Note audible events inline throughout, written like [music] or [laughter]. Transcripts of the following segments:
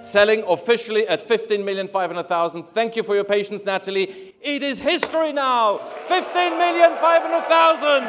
Selling officially at 15,500,000. Thank you for your patience, Natalie. It is history now. 15,500,000.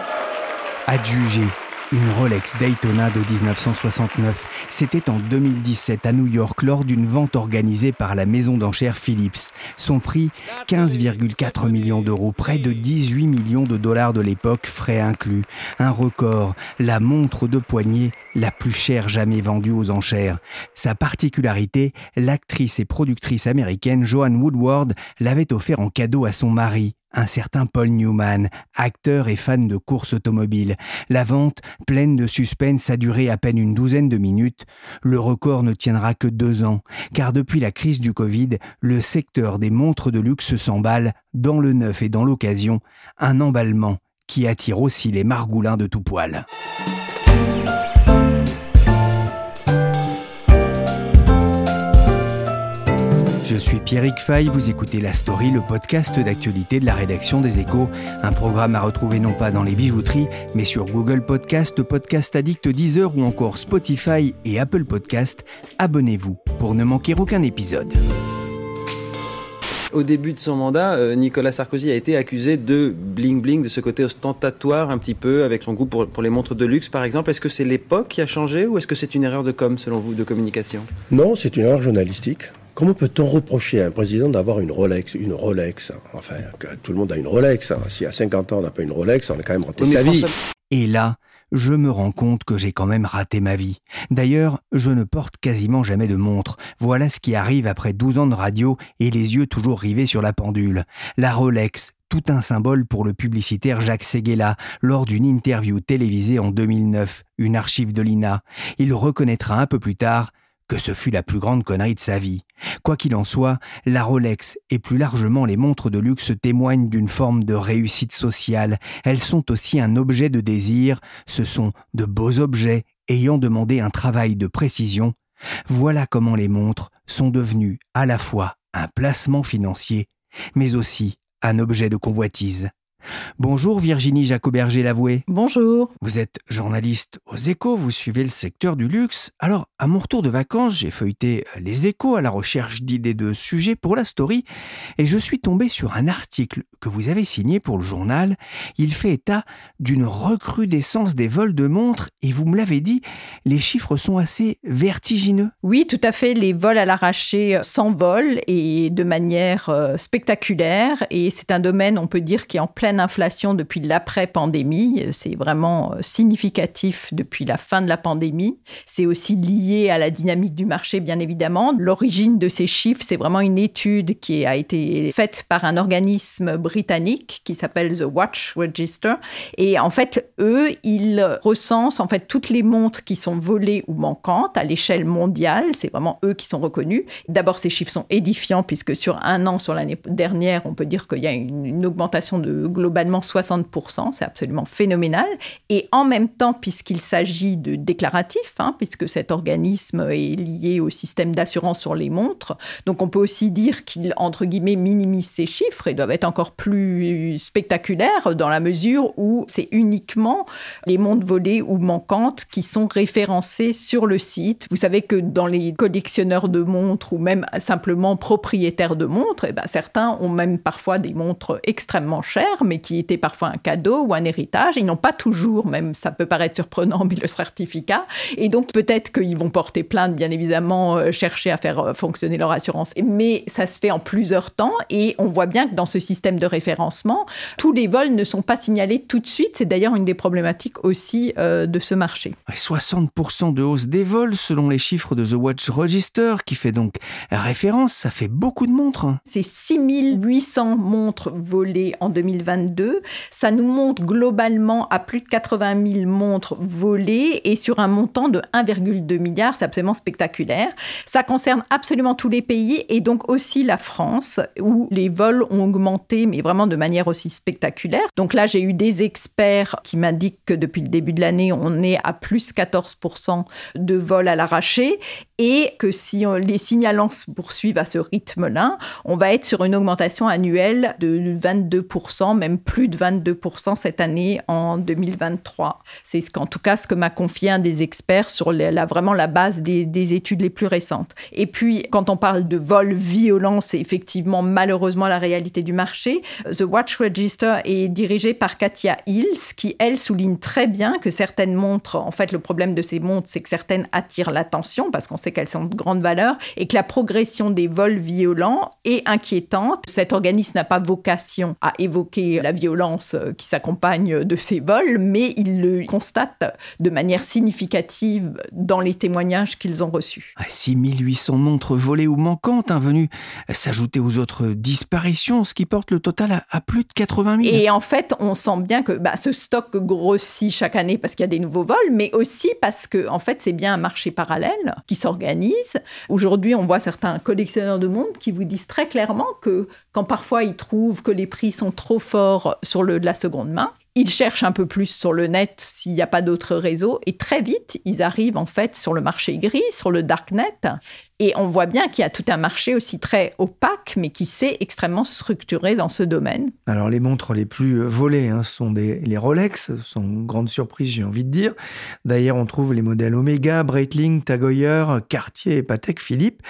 Adjugé une Rolex Daytona de 1969. C'était en 2017 à New York lors d'une vente organisée par la maison d'enchères Philips. Son prix 15,4 millions d'euros, près de 18 millions de dollars de l'époque, frais inclus. Un record, la montre de poignet la plus chère jamais vendue aux enchères. Sa particularité, l'actrice et productrice américaine Joanne Woodward l'avait offert en cadeau à son mari, un certain Paul Newman, acteur et fan de courses automobiles. La vente, pleine de suspense, a duré à peine une douzaine de minutes. Le record ne tiendra que deux ans, car depuis la crise du Covid, le secteur des montres de luxe s'emballe, dans le neuf et dans l'occasion, un emballement qui attire aussi les margoulins de tout poil. Suis Pierrick Fay, vous écoutez La Story, le podcast d'actualité de la rédaction des Échos, un programme à retrouver non pas dans les bijouteries, mais sur Google Podcast, Podcast Addict Deezer ou encore Spotify et Apple Podcast. Abonnez-vous pour ne manquer aucun épisode. Au début de son mandat, euh, Nicolas Sarkozy a été accusé de bling-bling, de ce côté ostentatoire un petit peu, avec son goût pour, pour les montres de luxe par exemple. Est-ce que c'est l'époque qui a changé ou est-ce que c'est une erreur de com selon vous, de communication? Non, c'est une erreur journalistique. Comment peut-on reprocher à un président d'avoir une Rolex Une Rolex, enfin, que tout le monde a une Rolex. Hein. Si à 50 ans on n'a pas une Rolex, on a quand même raté sa vie. Et là, je me rends compte que j'ai quand même raté ma vie. D'ailleurs, je ne porte quasiment jamais de montre. Voilà ce qui arrive après 12 ans de radio et les yeux toujours rivés sur la pendule. La Rolex, tout un symbole pour le publicitaire Jacques Seguela lors d'une interview télévisée en 2009, une archive de l'INA. Il reconnaîtra un peu plus tard que ce fut la plus grande connerie de sa vie. Quoi qu'il en soit, la Rolex et plus largement les montres de luxe témoignent d'une forme de réussite sociale. Elles sont aussi un objet de désir, ce sont de beaux objets ayant demandé un travail de précision. Voilà comment les montres sont devenues à la fois un placement financier, mais aussi un objet de convoitise. Bonjour Virginie Jacoberger-Lavoué. Bonjour. Vous êtes journaliste aux échos, vous suivez le secteur du luxe. Alors, à mon retour de vacances, j'ai feuilleté les échos à la recherche d'idées de sujets pour la story et je suis tombé sur un article que vous avez signé pour le journal. Il fait état d'une recrudescence des vols de montres et vous me l'avez dit, les chiffres sont assez vertigineux. Oui, tout à fait. Les vols à l'arraché s'envolent et de manière euh, spectaculaire et c'est un domaine, on peut dire, qui est en pleine inflation depuis l'après-pandémie. C'est vraiment euh, significatif depuis la fin de la pandémie. C'est aussi lié à la dynamique du marché, bien évidemment. L'origine de ces chiffres, c'est vraiment une étude qui a été faite par un organisme britannique qui s'appelle The Watch Register. Et en fait, eux, ils recensent en fait toutes les montres qui sont volées ou manquantes à l'échelle mondiale. C'est vraiment eux qui sont reconnus. D'abord, ces chiffres sont édifiants puisque sur un an, sur l'année dernière, on peut dire qu'il y a une, une augmentation de globalement 60%, c'est absolument phénoménal. Et en même temps, puisqu'il s'agit de déclaratifs, hein, puisque cet organisme est lié au système d'assurance sur les montres, donc on peut aussi dire qu'il, entre guillemets, minimise ces chiffres et doivent être encore plus spectaculaires dans la mesure où c'est uniquement les montres volées ou manquantes qui sont référencées sur le site. Vous savez que dans les collectionneurs de montres ou même simplement propriétaires de montres, eh ben, certains ont même parfois des montres extrêmement chères mais qui était parfois un cadeau ou un héritage. Ils n'ont pas toujours, même ça peut paraître surprenant, [laughs] mais le certificat. Et donc peut-être qu'ils vont porter plainte, bien évidemment, euh, chercher à faire euh, fonctionner leur assurance. Mais ça se fait en plusieurs temps et on voit bien que dans ce système de référencement, tous les vols ne sont pas signalés tout de suite. C'est d'ailleurs une des problématiques aussi euh, de ce marché. 60% de hausse des vols selon les chiffres de The Watch Register, qui fait donc référence, ça fait beaucoup de montres. C'est 6800 montres volées en 2020 2022. Ça nous monte globalement à plus de 80 000 montres volées et sur un montant de 1,2 milliard. C'est absolument spectaculaire. Ça concerne absolument tous les pays et donc aussi la France où les vols ont augmenté, mais vraiment de manière aussi spectaculaire. Donc là, j'ai eu des experts qui m'indiquent que depuis le début de l'année, on est à plus 14% de vols à l'arraché et que si les signalants se poursuivent à ce rythme-là, on va être sur une augmentation annuelle de 22%, même plus de 22% cette année en 2023. C'est ce qu'en tout cas ce que m'a confié un des experts sur la, vraiment la base des, des, études les plus récentes. Et puis, quand on parle de vols violents, c'est effectivement malheureusement la réalité du marché. The Watch Register est dirigé par Katia Hills, qui elle souligne très bien que certaines montres, en fait, le problème de ces montres, c'est que certaines attirent l'attention parce qu'on sait qu'elles sont de grande valeur et que la progression des vols violents est inquiétante. Cet organisme n'a pas vocation à évoquer la violence qui s'accompagne de ces vols, mais il le constate de manière significative dans les témoignages qu'ils ont reçus. 6800 montres volées ou manquantes hein, venues s'ajouter aux autres disparitions, ce qui porte le total à, plus de 80 000. Et en fait, on sent bien que bah, ce stock grossit chaque année parce qu'il y a des nouveaux vols, mais aussi parce que en fait, c'est bien un marché parallèle qui s'organise. Aujourd'hui, on voit certains collectionneurs de montres qui vous disent très clairement que quand parfois ils trouvent que les prix sont trop forts sur le, la seconde main, ils cherchent un peu plus sur le net s'il n'y a pas d'autres réseaux et très vite, ils arrivent en fait sur le marché gris, sur le darknet. Et on voit bien qu'il y a tout un marché aussi très opaque, mais qui s'est extrêmement structuré dans ce domaine. Alors les montres les plus volées hein, sont des, les Rolex, sont grande surprise j'ai envie de dire. D'ailleurs on trouve les modèles Omega, Breitling, Tag Heuer, Cartier Patek Philippe.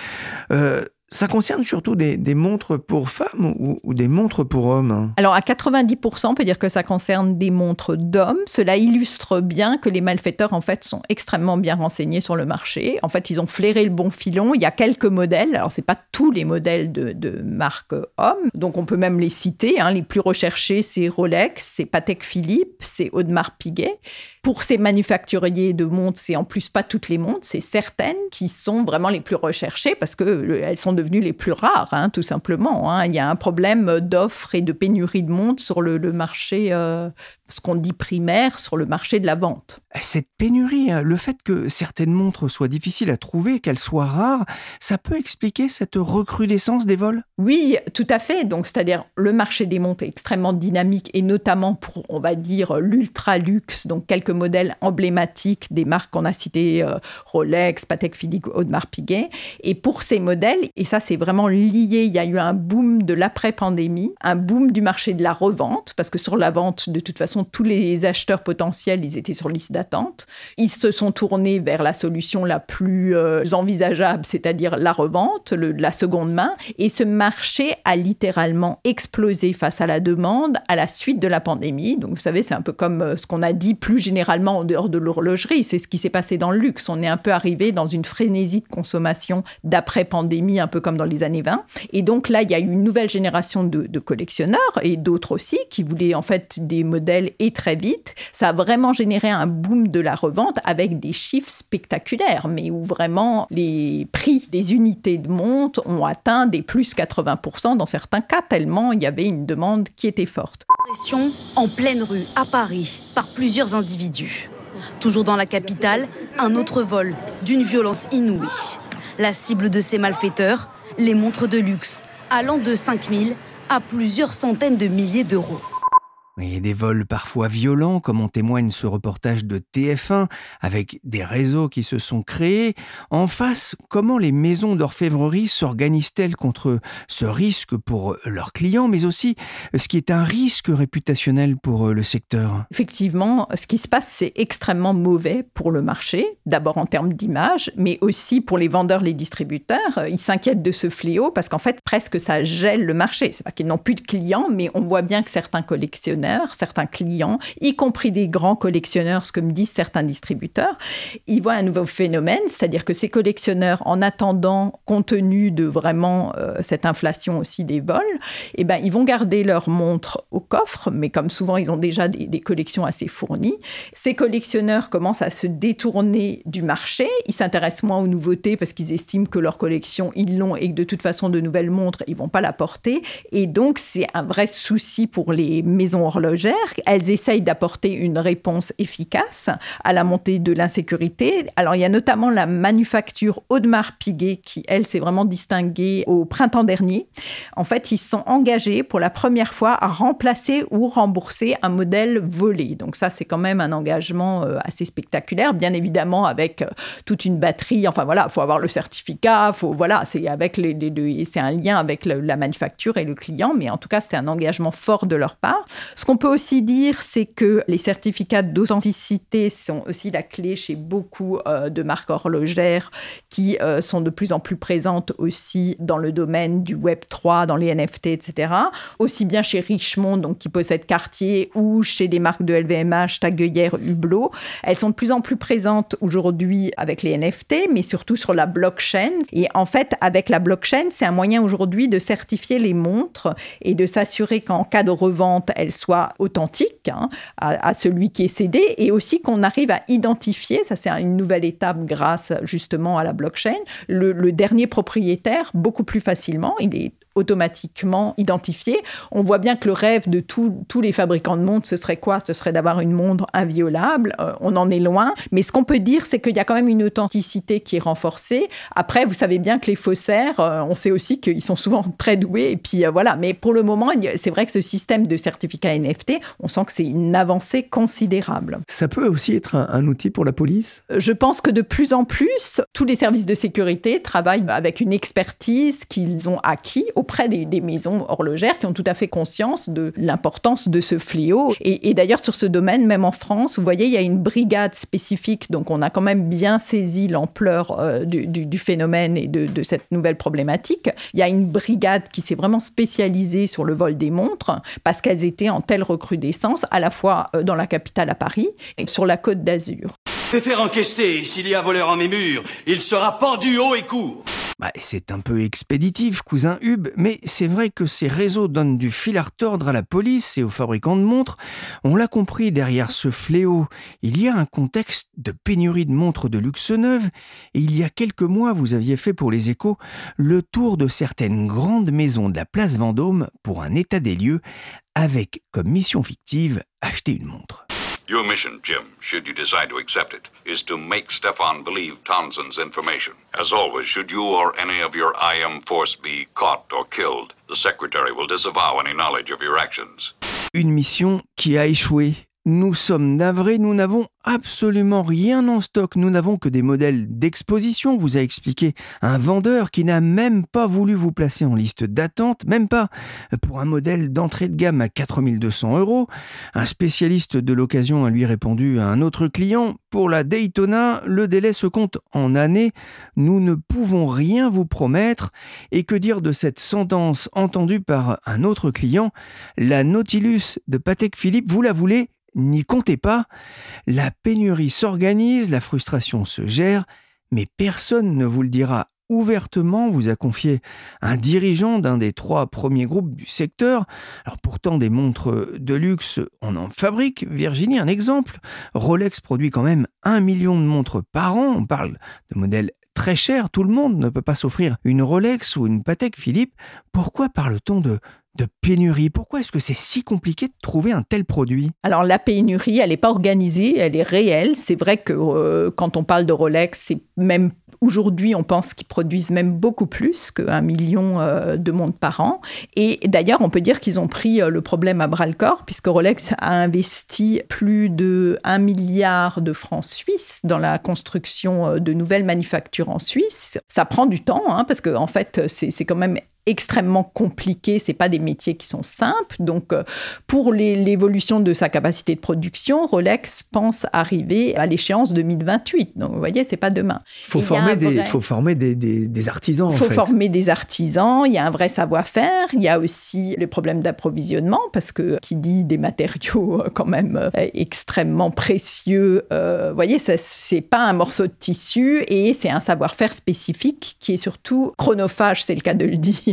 Euh, ça concerne surtout des, montres pour femmes ou, des montres pour hommes? Alors à 90%, on peut dire que ça concerne des montres d'hommes. Cela illustre bien que les malfaiteurs en fait sont extrêmement bien renseignés sur le marché. En fait, ils ont flairé le bon filon. Il y a quelques modèles. Alors c'est pas tous les modèles de, de marque hommes, donc on peut même les citer. Hein. Les plus recherchés, c'est Rolex, c'est Patek Philippe, c'est Audemars Piguet. Pour ces manufacturiers de montres, c'est en plus pas toutes les montres, c'est certaines qui sont vraiment les plus recherchées parce qu'elles sont devenues les plus rares, hein, tout simplement. Hein. Il y a un problème d'offre et de pénurie de montres sur le, marché, euh, ce qu'on dit primaire, sur le marché de la vente. Cette pénurie, hein, le fait que certaines montres soient difficiles à trouver, qu'elles soient rares, ça peut expliquer cette recrudescence des vols? Oui, tout à fait. Donc, c'est-à-dire le marché des montres est extrêmement dynamique et notamment pour, on va dire, l'ultra luxe, donc quelques modèles emblématiques des marques qu'on a citées, euh, Rolex, Patek Philippe, Audemars Piguet. Et pour ces modèles, et ça c'est vraiment lié, il y a eu un boom de l'après-pandémie, un boom du marché de la revente, parce que sur la vente, de toute façon, tous les acheteurs potentiels, ils étaient sur liste d'attente. Ils se sont tournés vers la solution la plus euh, envisageable, c'est-à-dire la revente, la seconde main. Et ce marché a littéralement explosé face à la demande à la suite de la pandémie. Donc vous savez, c'est un peu comme euh, ce qu'on a dit plus généralement en dehors de l'horlogerie. C'est ce qui s'est passé dans le luxe. On est un peu arrivé dans une frénésie de consommation d'après-pandémie, un peu comme dans les années 20. Et donc là, il y a eu une nouvelle génération de, collectionneurs et d'autres aussi qui voulaient en fait des modèles et très vite. Ça a vraiment généré un boom de la revente avec des chiffres spectaculaires, mais où vraiment les prix des unités de montre ont atteint des plus 80% dans certains cas, tellement il y avait une demande qui était forte. Pression en pleine rue à Paris par plusieurs individus. Toujours dans la capitale, un autre vol d'une violence inouïe. La cible de ces malfaiteurs, les montres de luxe, allant de 5 000 à plusieurs centaines de milliers d'euros. Et des vols parfois violents, comme en témoigne ce reportage de TF1, avec des réseaux qui se sont créés. En face, comment les maisons d'orfèvrerie s'organisent-elles contre ce risque pour leurs clients, mais aussi ce qui est un risque réputationnel pour le secteur? Effectivement, ce qui se passe, c'est extrêmement mauvais pour le marché, d'abord en termes d'image, mais aussi pour les vendeurs, les distributeurs. Ils s'inquiètent de ce fléau parce qu'en fait, presque ça gèle le marché. C'est pas qu'ils n'ont plus de clients, mais on voit bien que certains collectionneurs certains clients, y compris des grands collectionneurs, ce que me disent certains distributeurs, ils voient un nouveau phénomène, c'est-à-dire que ces collectionneurs, en attendant, compte tenu de vraiment euh, cette inflation aussi des vols, eh ben, ils vont garder leurs montres au coffre, mais comme souvent, ils ont déjà des, des collections assez fournies. Ces collectionneurs commencent à se détourner du marché, ils s'intéressent moins aux nouveautés parce qu'ils estiment que leur collection, ils l'ont et que de toute façon, de nouvelles montres, ils vont pas la porter. Et donc, c'est un vrai souci pour les maisons horlogères. Elles essayent d'apporter une réponse efficace à la montée de l'insécurité. Alors, il y a notamment la manufacture Audemars Piguet qui, elle, s'est vraiment distinguée au printemps dernier. En fait, ils se sont engagés pour la première fois à remplacer ou rembourser un modèle volé. Donc ça, c'est quand même un engagement euh, assez spectaculaire, bien évidemment avec euh, toute une batterie. Enfin voilà, il faut avoir le certificat, faut voilà, c'est avec les, les, c'est un lien avec la manufacture et le client, mais en tout cas, c'était un engagement fort de leur part. Ce qu'on peut aussi dire, c'est que les certificats d'authenticité sont aussi la clé chez beaucoup euh, de marques horlogères qui sont de plus en plus présentes aussi dans le domaine du Web 3, dans les NFT, etc. Aussi bien chez Richemont, donc qui possède Cartier, ou chez des marques de LVMH, Tagueillère, Hublot. Elles sont de plus en plus présentes aujourd'hui avec les NFT, mais surtout sur la blockchain. Et en fait, avec la blockchain, c'est un moyen aujourd'hui de certifier les montres et de s'assurer qu'en cas de revente, elles soient authentiques hein, à, celui qui est cédé, et aussi qu'on arrive à identifier, ça c'est une nouvelle étape grâce justement à la blockchain, le, le dernier propriétaire beaucoup plus facilement. Il est automatiquement identifié. On voit bien que le rêve de tous les fabricants de montres, ce serait quoi? Ce serait d'avoir une montre inviolable. Euh, on en est loin. Mais ce qu'on peut dire, c'est qu'il y a quand même une authenticité qui est renforcée. Après, vous savez bien que les faussaires, euh, on sait aussi qu'ils sont souvent [laughs] très doués. Et puis euh, voilà. Mais pour le moment, c'est vrai que ce système de certificat NFT, on sent que c'est une avancée considérable. Ça peut aussi être un, un outil pour la police? Je pense que de plus en plus, tous les services de sécurité travaillent avec une expertise qu'ils ont acquis auprès des, maisons horlogères qui ont tout à fait conscience de l'importance de ce fléau. Et, d'ailleurs, sur ce domaine, même en France, vous voyez, il y a une brigade spécifique, donc on a quand même bien saisi l'ampleur euh, du, phénomène et de, cette nouvelle problématique. Il y a une brigade qui s'est vraiment spécialisée sur le vol des montres parce qu'elles étaient en telle recrudescence, à la fois euh, dans la capitale à Paris et sur la côte d'Azur. Vais faire enquester. S'il y a voleur en mes murs, il sera pendu haut et court. Bah, c'est un peu expéditif, cousin Hub, mais c'est vrai que ces réseaux donnent du fil à retordre à la police et aux fabricants de montres. On l'a compris, derrière ce fléau, il y a un contexte de pénurie de montres de luxe neuves, et il y a quelques mois, vous aviez fait pour les échos le tour de certaines grandes maisons de la place Vendôme pour un état des lieux, avec comme mission fictive acheter une montre. Your mission, Jim, should you decide to accept it, is to make Stefan believe Townsend's information. As always, should you or any of your IM force be caught or killed, the Secretary will disavow any knowledge of your actions. Une mission qui a échoué. Nous sommes navrés, nous n'avons absolument rien en stock. Nous n'avons que des modèles d'exposition, vous a expliqué un vendeur qui n'a même pas voulu vous placer en liste d'attente, même pas pour un modèle d'entrée de gamme à 4200 euros. Un spécialiste de l'occasion a lui répondu à un autre client, pour la Daytona, le délai se compte en années. Nous ne pouvons rien vous promettre. Et que dire de cette sentence entendue par un autre client? La Nautilus de Patek Philippe, vous la voulez N'y comptez pas, la pénurie s'organise, la frustration se gère, mais personne ne vous le dira ouvertement, vous a confié un dirigeant d'un des trois premiers groupes du secteur. Alors pourtant des montres de luxe, on en fabrique. Virginie, un exemple. Rolex produit quand même un million de montres par an. On parle de modèles très chers. Tout le monde ne peut pas s'offrir une Rolex ou une Patek Philippe. Pourquoi parle-t-on de de pénurie. Pourquoi est-ce que c'est si compliqué de trouver un tel produit? Alors la pénurie, elle n'est pas organisée, elle est réelle. C'est vrai que euh, quand on parle de Rolex, c'est même Aujourd'hui, on pense qu'ils produisent même beaucoup plus qu'un million euh, de montres par an. Et d'ailleurs, on peut dire qu'ils ont pris euh, le problème à bras le corps, puisque Rolex a investi plus de 1 milliard de francs suisses dans la construction de nouvelles manufactures en Suisse. Ça prend du temps, hein, parce qu'en en fait, c'est quand même extrêmement compliqué. C'est pas des métiers qui sont simples. Donc, euh, pour l'évolution de sa capacité de production, Rolex pense arriver à l'échéance 2028. Donc, vous voyez, c'est pas demain. Il faut, former, des, faut former des, des, artisans. Il faut former des artisans. Il y a un vrai savoir-faire. Il y a aussi les problèmes d'approvisionnement parce que qui dit des matériaux euh, quand même euh, extrêmement précieux. vous voyez, c'est pas un morceau de tissu et c'est un savoir-faire spécifique qui est surtout chronophage, c'est le cas de le dire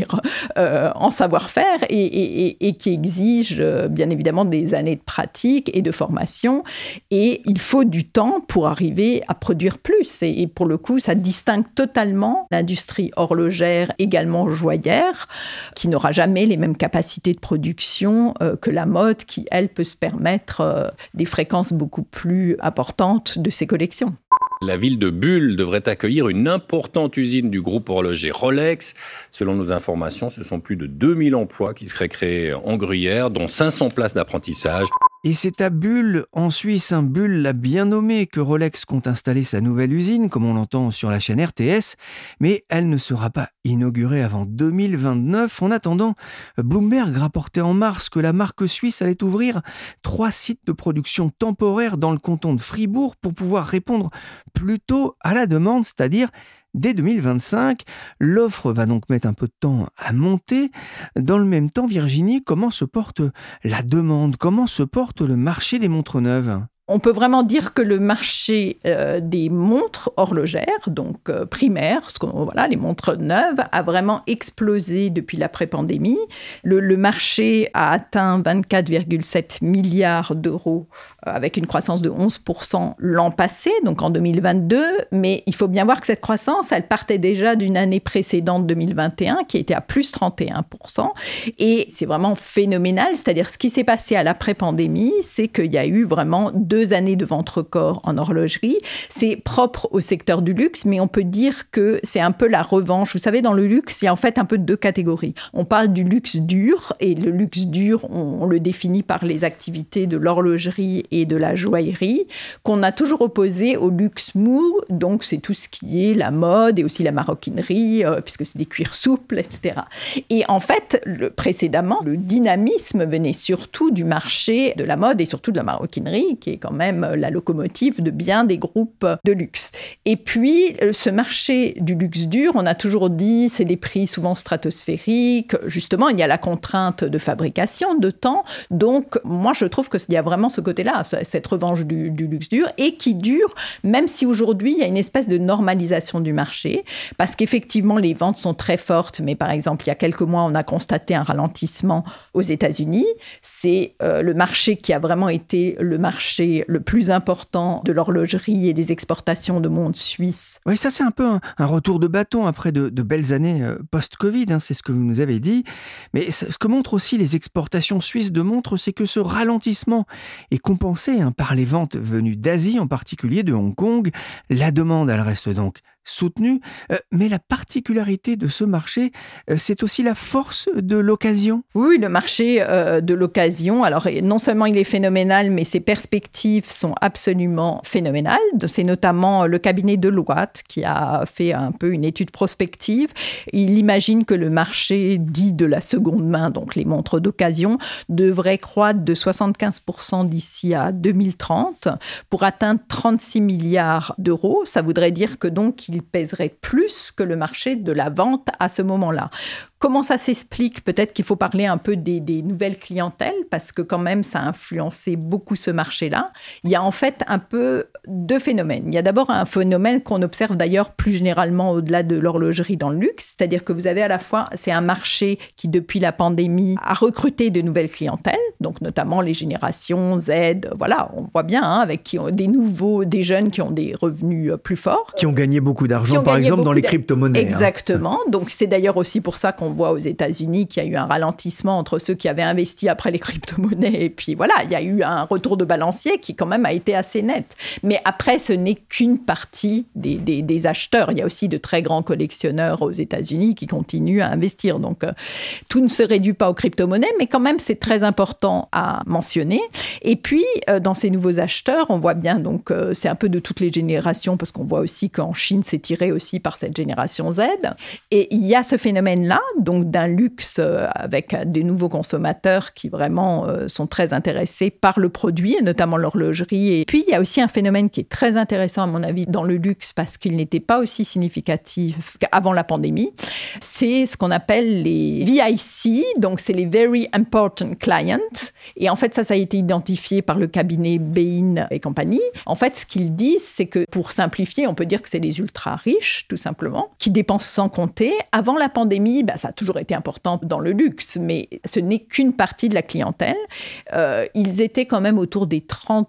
euh, en savoir-faire et, qui exige euh, bien évidemment des années de pratique et de formation. Et il faut du temps pour arriver à produire plus. Et, pour le coup, ça distingue totalement l'industrie horlogère, également joyeuse, qui n'aura jamais les mêmes capacités de production euh, que la mode, qui, elle, peut se permettre des fréquences beaucoup plus importantes de ses collections. La ville de Bulle devrait accueillir une importante usine du groupe horloger Rolex. Selon nos informations, ce sont plus de 2000 emplois qui seraient créés en Gruyère, dont 500 places d'apprentissage. Et c'est à Bulle, en Suisse, un Bulle l'a bien nommé, que Rolex compte installer sa nouvelle usine, comme on l'entend sur la chaîne RTS, mais elle ne sera pas inaugurée avant 2029. En attendant, Bloomberg rapportait en mars que la marque suisse allait ouvrir trois sites de production temporaires dans le canton de Fribourg pour pouvoir répondre plus tôt à la demande, c'est-à-dire dès 2025. L'offre va donc mettre un peu de temps à monter. Dans le même temps, Virginie, comment se porte la demande? Comment se porte le marché des montres neuves? On peut vraiment dire que le marché euh, des montres horlogères, donc euh, primaires, ce voilà, les montres neuves, a vraiment explosé depuis l'après-pandémie. Le, le, marché a atteint 24,7 milliards d'euros euh, avec une croissance de 11% l'an passé, donc en 2022. Mais il faut bien voir que cette croissance, elle partait déjà d'une année précédente, 2021, qui était à plus 31%. Et c'est vraiment phénoménal. C'est-à-dire, ce qui s'est passé à l'après-pandémie, c'est qu'il y a eu vraiment deux années de vente record en horlogerie. C'est propre au secteur du luxe, mais on peut dire que c'est un peu la revanche. Vous savez, dans le luxe, il y a en fait un peu deux catégories. On parle du luxe dur, et le luxe dur, on, le définit par les activités de l'horlogerie et de la joaillerie, qu'on a toujours opposé au luxe mou, donc c'est tout ce qui est la mode et aussi la maroquinerie, euh, puisque c'est des cuirs souples, etc. Et en fait, précédemment, le dynamisme venait surtout du marché de la mode et surtout de la maroquinerie, qui est quand même la locomotive de bien des groupes de luxe. Et puis, euh, ce marché du luxe dur, on a toujours dit, c'est des prix souvent stratosphériques. Justement, il y a la contrainte de fabrication, de temps. Donc, moi, je trouve qu'il y a vraiment ce côté-là cette revanche du, luxe dur, et qui dure, même si aujourd'hui il y a une espèce de normalisation du marché, parce qu'effectivement les ventes sont très fortes, mais par exemple il y a quelques mois on a constaté un ralentissement aux États-Unis. C'est euh, le marché qui a vraiment été le marché le plus important de l'horlogerie et des exportations de montres suisses. Oui, ça c'est un peu un, retour de bâton après de, belles années euh, post-Covid, hein, c'est ce que vous nous avez dit. Mais ce que montrent aussi les exportations suisses de montres, c'est que ce ralentissement est compensé Hein, par les ventes venues d'Asie, en particulier de Hong Kong. La demande, elle reste donc soutenue, euh, mais la particularité de ce marché, euh, c'est aussi la force de l'occasion. Oui, le marché euh, de l'occasion, alors non seulement il est phénoménal, mais ses perspectives sont absolument phénoménales. C'est notamment le cabinet de Deloitte qui a fait un peu une étude prospective. Il imagine que le marché dit de la seconde main, donc les montres d'occasion, devrait croître de 75% d'ici à 2030 pour atteindre 36 milliards d'euros. Ça voudrait dire que donc il pèserait plus que le marché de la vente à ce moment-là. Comment ça s'explique? Peut-être qu'il faut parler un peu des, nouvelles clientèles, parce que quand même, ça a influencé beaucoup ce marché-là. Il y a en fait un peu deux phénomènes. Il y a d'abord un phénomène qu'on observe d'ailleurs plus généralement au-delà de l'horlogerie dans le luxe, c'est-à-dire que vous avez à la fois, c'est un marché qui depuis la pandémie a recruté de nouvelles clientèles, donc notamment les générations Z, voilà, on voit bien, hein, avec qui ont des nouveaux, des jeunes qui ont des revenus plus forts. Qui ont gagné beaucoup d'argent, par exemple, dans les crypto-monnaies. Hein. Exactement. Donc c'est d'ailleurs aussi pour ça qu'on on voit aux États-Unis qu'il y a eu un ralentissement entre ceux qui avaient investi après les crypto-monnaies. Et puis voilà, il y a eu un retour de balancier qui quand même a été assez net. Mais après, ce n'est qu'une partie des, acheteurs. Il y a aussi de très grands collectionneurs aux États-Unis qui continuent à investir. Donc euh, tout ne se réduit pas aux crypto-monnaies, mais quand même, c'est très important à mentionner. Et puis, euh, dans ces nouveaux acheteurs, on voit bien, donc euh, c'est un peu de toutes les générations, parce qu'on voit aussi qu'en Chine, c'est tiré aussi par cette génération Z. Et il y a ce phénomène-là donc d'un luxe avec des nouveaux consommateurs qui vraiment sont très intéressés par le produit, notamment l'horlogerie. Et puis, il y a aussi un phénomène qui est très intéressant, à mon avis, dans le luxe, parce qu'il n'était pas aussi significatif qu'avant la pandémie. C'est ce qu'on appelle les VIC, donc c'est les Very Important Clients. Et en fait, ça, ça a été identifié par le cabinet Bain et compagnie. En fait, ce qu'ils disent, c'est que pour simplifier, on peut dire que c'est les ultra riches, tout simplement, qui dépensent sans compter. Avant la pandémie, bah, ça a toujours été important dans le luxe, mais ce n'est qu'une partie de la clientèle. Euh, ils étaient quand même autour des 30%,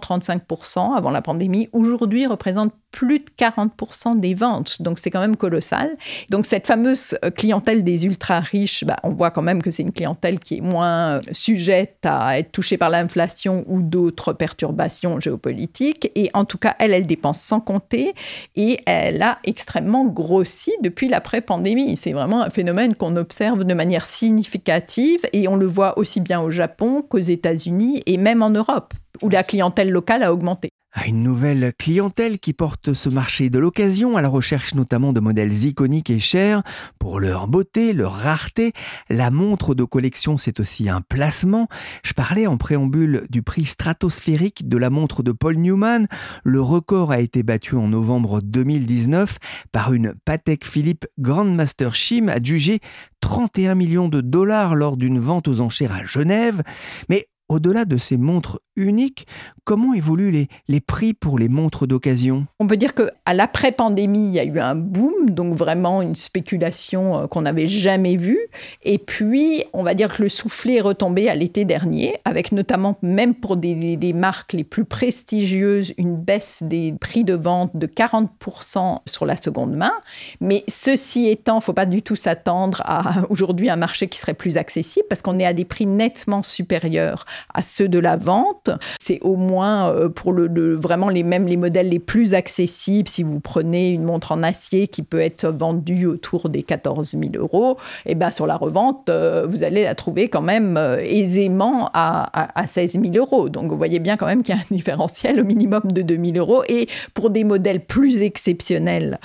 35% avant la pandémie. Aujourd'hui, ils représentent plus de 40% des ventes. Donc, c'est quand même colossal. Donc, cette fameuse clientèle des ultra riches, bah, on voit quand même que c'est une clientèle qui est moins euh, sujette à être touchée par l'inflation ou d'autres perturbations géopolitiques. Et en tout cas, elle, elle dépense sans compter et elle a extrêmement grossi depuis l'après-pandémie. C'est vraiment un phénomène qu'on observe de manière significative et on le voit aussi bien au Japon qu'aux États-Unis et même en Europe, où la clientèle locale a augmenté à une nouvelle clientèle qui porte ce marché de l'occasion à la recherche notamment de modèles iconiques et chers pour leur beauté, leur rareté. La montre de collection, c'est aussi un placement. Je parlais en préambule du prix stratosphérique de la montre de Paul Newman. Le record a été battu en novembre 2019 par une Patek Philippe Grandmaster Chim adjugée 31 millions de dollars lors d'une vente aux enchères à Genève. Mais au-delà de ces montres uniques, comment évoluent les, les prix pour les montres d'occasion? On peut dire qu'à l'après-pandémie, il y a eu un boom, donc vraiment une spéculation euh, qu'on n'avait jamais vue. Et puis, on va dire que le soufflet est retombé à l'été dernier, avec notamment, même pour des, des, marques les plus prestigieuses, une baisse des prix de vente de 40% sur la seconde main. Mais ceci étant, il ne faut pas du tout s'attendre à [laughs] aujourd'hui un marché qui serait plus accessible, parce qu'on est à des prix nettement supérieurs à ceux de la vente. C'est au moins euh, pour le, vraiment les mêmes les modèles les plus accessibles. Si vous prenez une montre en acier qui peut être vendue autour des 14 000 euros, et eh ben sur la revente, euh, vous allez la trouver quand même euh, aisément à, à, 16 000 euros. Donc vous voyez bien quand même qu'il y a un [laughs] différentiel au minimum de 2 000 euros. Et pour des modèles plus exceptionnels,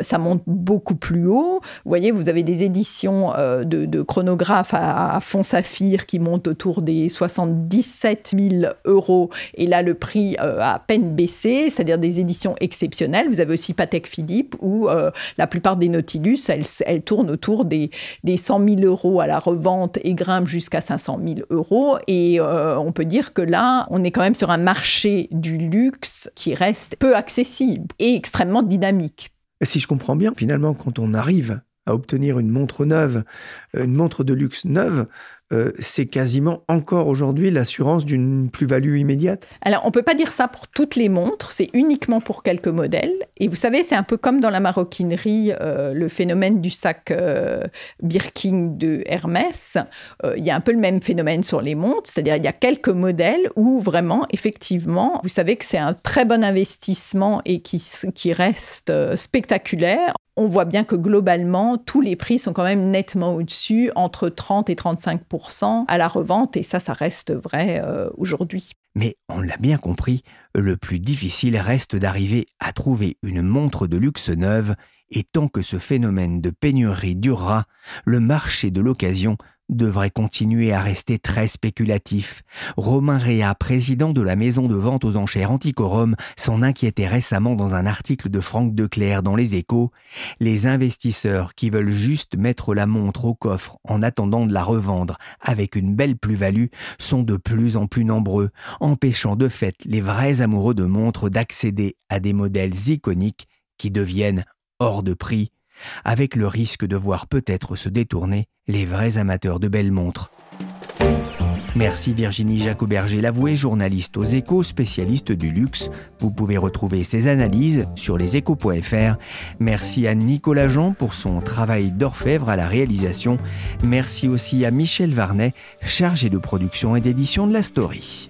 ça monte beaucoup plus haut. Vous voyez, vous avez des éditions de, chronographes à, à fond saphir qui montent autour des 70 17 000 euros. Et là, le prix euh, a à peine baissé, c'est-à-dire des éditions exceptionnelles. Vous avez aussi Patek Philippe, où euh, la plupart des Nautilus, elles, tournent autour des, des 100 000 euros à la revente et grimpent jusqu'à 500 000 euros. Et euh, on peut dire que là, on est quand même sur un marché du luxe qui reste peu accessible et extrêmement dynamique. Si je comprends bien, finalement, quand on arrive à obtenir une montre neuve, une montre de luxe neuve, euh, c'est quasiment encore aujourd'hui l'assurance d'une plus-value immédiate Alors, on ne peut pas dire ça pour toutes les montres, c'est uniquement pour quelques modèles. Et vous savez, c'est un peu comme dans la maroquinerie, euh, le phénomène du sac euh, Birkin de Hermès. Il y a un peu le même phénomène sur les montres, c'est-à-dire il y a quelques modèles où vraiment, effectivement, vous savez que c'est un très bon investissement et qui reste spectaculaire on voit bien que globalement, tous les prix sont quand même nettement au-dessus, entre 30 et 35% à la revente, et ça, ça reste vrai euh, aujourd'hui. Mais on l'a bien compris, le plus difficile reste d'arriver à trouver une montre de luxe neuve, et tant que ce phénomène de pénurie durera, le marché de l'occasion devrait continuer à rester très spéculatif. Romain Réa, président de la maison de vente aux enchères Anticorum, s'en inquiétait récemment dans un article de Franck Declerc dans Les Échos. Les investisseurs qui veulent juste mettre la montre au coffre en attendant de la revendre avec une belle plus-value sont de plus en plus nombreux, empêchant de fait les vrais amoureux de montres d'accéder à des modèles iconiques qui deviennent hors de prix avec le risque de voir peut-être se détourner les vrais amateurs de belles montres. Merci Virginie Jacoberger Lavoué, journaliste aux échos, spécialiste du luxe. Vous pouvez retrouver ses analyses sur leséchos.fr. Merci à Nicolas Jean pour son travail d'orfèvre à la réalisation. Merci aussi à Michel Varnet, chargé de production et d'édition de la story.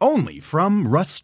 only from Rust